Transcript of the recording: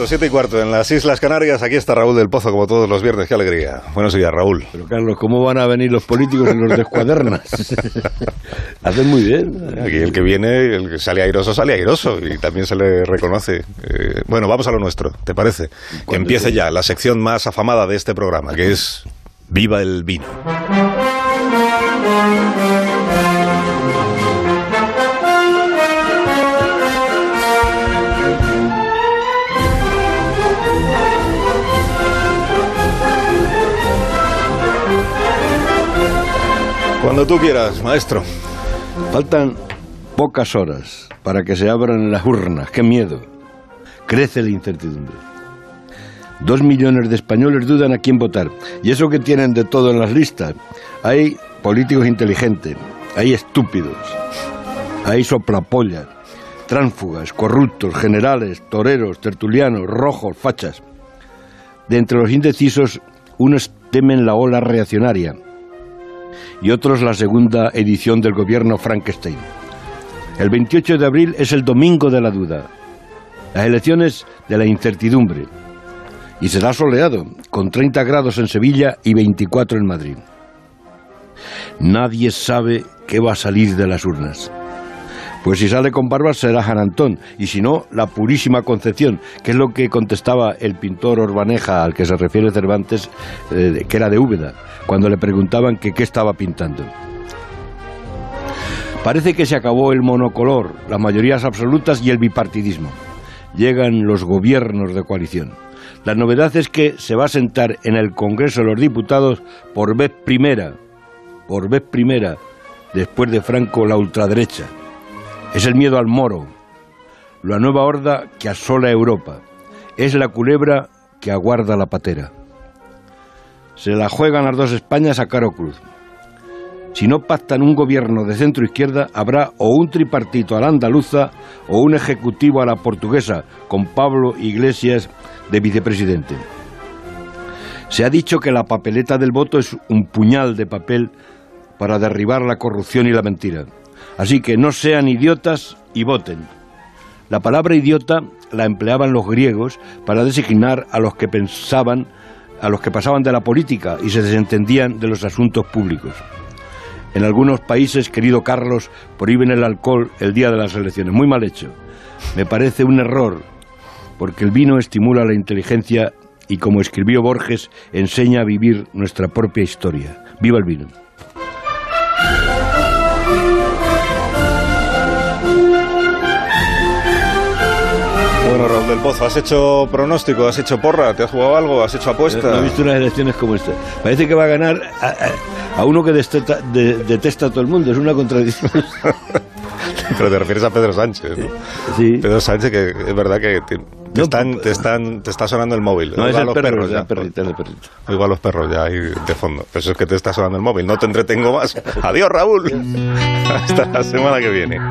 cuarto, siete y cuarto en las Islas Canarias. Aquí está Raúl del Pozo, como todos los viernes. Qué alegría. Buenos días, Raúl. Pero Carlos, ¿cómo van a venir los políticos y los descuadernas? Hacen muy bien. Aquí el que viene, el que sale airoso, sale airoso y también se le reconoce. Eh, bueno, vamos a lo nuestro, ¿te parece? Que empiece ya la sección más afamada de este programa, que es Viva el vino. Cuando tú quieras, maestro. Faltan pocas horas para que se abran las urnas. ¡Qué miedo! Crece la incertidumbre. Dos millones de españoles dudan a quién votar. Y eso que tienen de todo en las listas. Hay políticos inteligentes, hay estúpidos, hay soplapollas, tránsfugas, corruptos, generales, toreros, tertulianos, rojos, fachas. De entre los indecisos, unos temen la ola reaccionaria y otros la segunda edición del gobierno Frankenstein. El 28 de abril es el domingo de la duda, las elecciones de la incertidumbre, y será soleado, con 30 grados en Sevilla y 24 en Madrid. Nadie sabe qué va a salir de las urnas. Pues si sale con barbas será Jan Antón, y si no, la purísima Concepción, que es lo que contestaba el pintor Orbaneja al que se refiere Cervantes, eh, que era de Úbeda, cuando le preguntaban que qué estaba pintando. Parece que se acabó el monocolor, las mayorías absolutas y el bipartidismo. Llegan los gobiernos de coalición. La novedad es que se va a sentar en el Congreso de los Diputados por vez primera, por vez primera, después de Franco, la ultraderecha. Es el miedo al moro, la nueva horda que asola Europa. Es la culebra que aguarda la patera. Se la juegan las dos Españas a caro cruz. Si no pactan un gobierno de centro izquierda, habrá o un tripartito a la andaluza o un ejecutivo a la portuguesa, con Pablo Iglesias de vicepresidente. Se ha dicho que la papeleta del voto es un puñal de papel para derribar la corrupción y la mentira. Así que no sean idiotas y voten. La palabra idiota la empleaban los griegos para designar a los que pensaban, a los que pasaban de la política y se desentendían de los asuntos públicos. En algunos países, querido Carlos, prohíben el alcohol el día de las elecciones. Muy mal hecho. Me parece un error, porque el vino estimula la inteligencia y, como escribió Borges, enseña a vivir nuestra propia historia. ¡Viva el vino! Del Pozo, ¿has hecho pronóstico? ¿Has hecho porra? ¿Te has jugado algo? ¿Has hecho apuesta? No he visto unas elecciones como esta. Parece que va a ganar a, a- a uno que desteta- de- detesta a todo el mundo. Es una contradicción. Pero te refieres a Pedro Sánchez, ¿no? Sí. Pedro Sánchez, que es verdad que te, te No, están, te, están, te está sonando el móvil. No, es el los perro, perros ya. perrito, el perrito. Oigo a los perros ya ahí de fondo. Pero eso es que te está sonando el móvil. No te entretengo más. Adiós, Raúl. Hasta la semana que viene.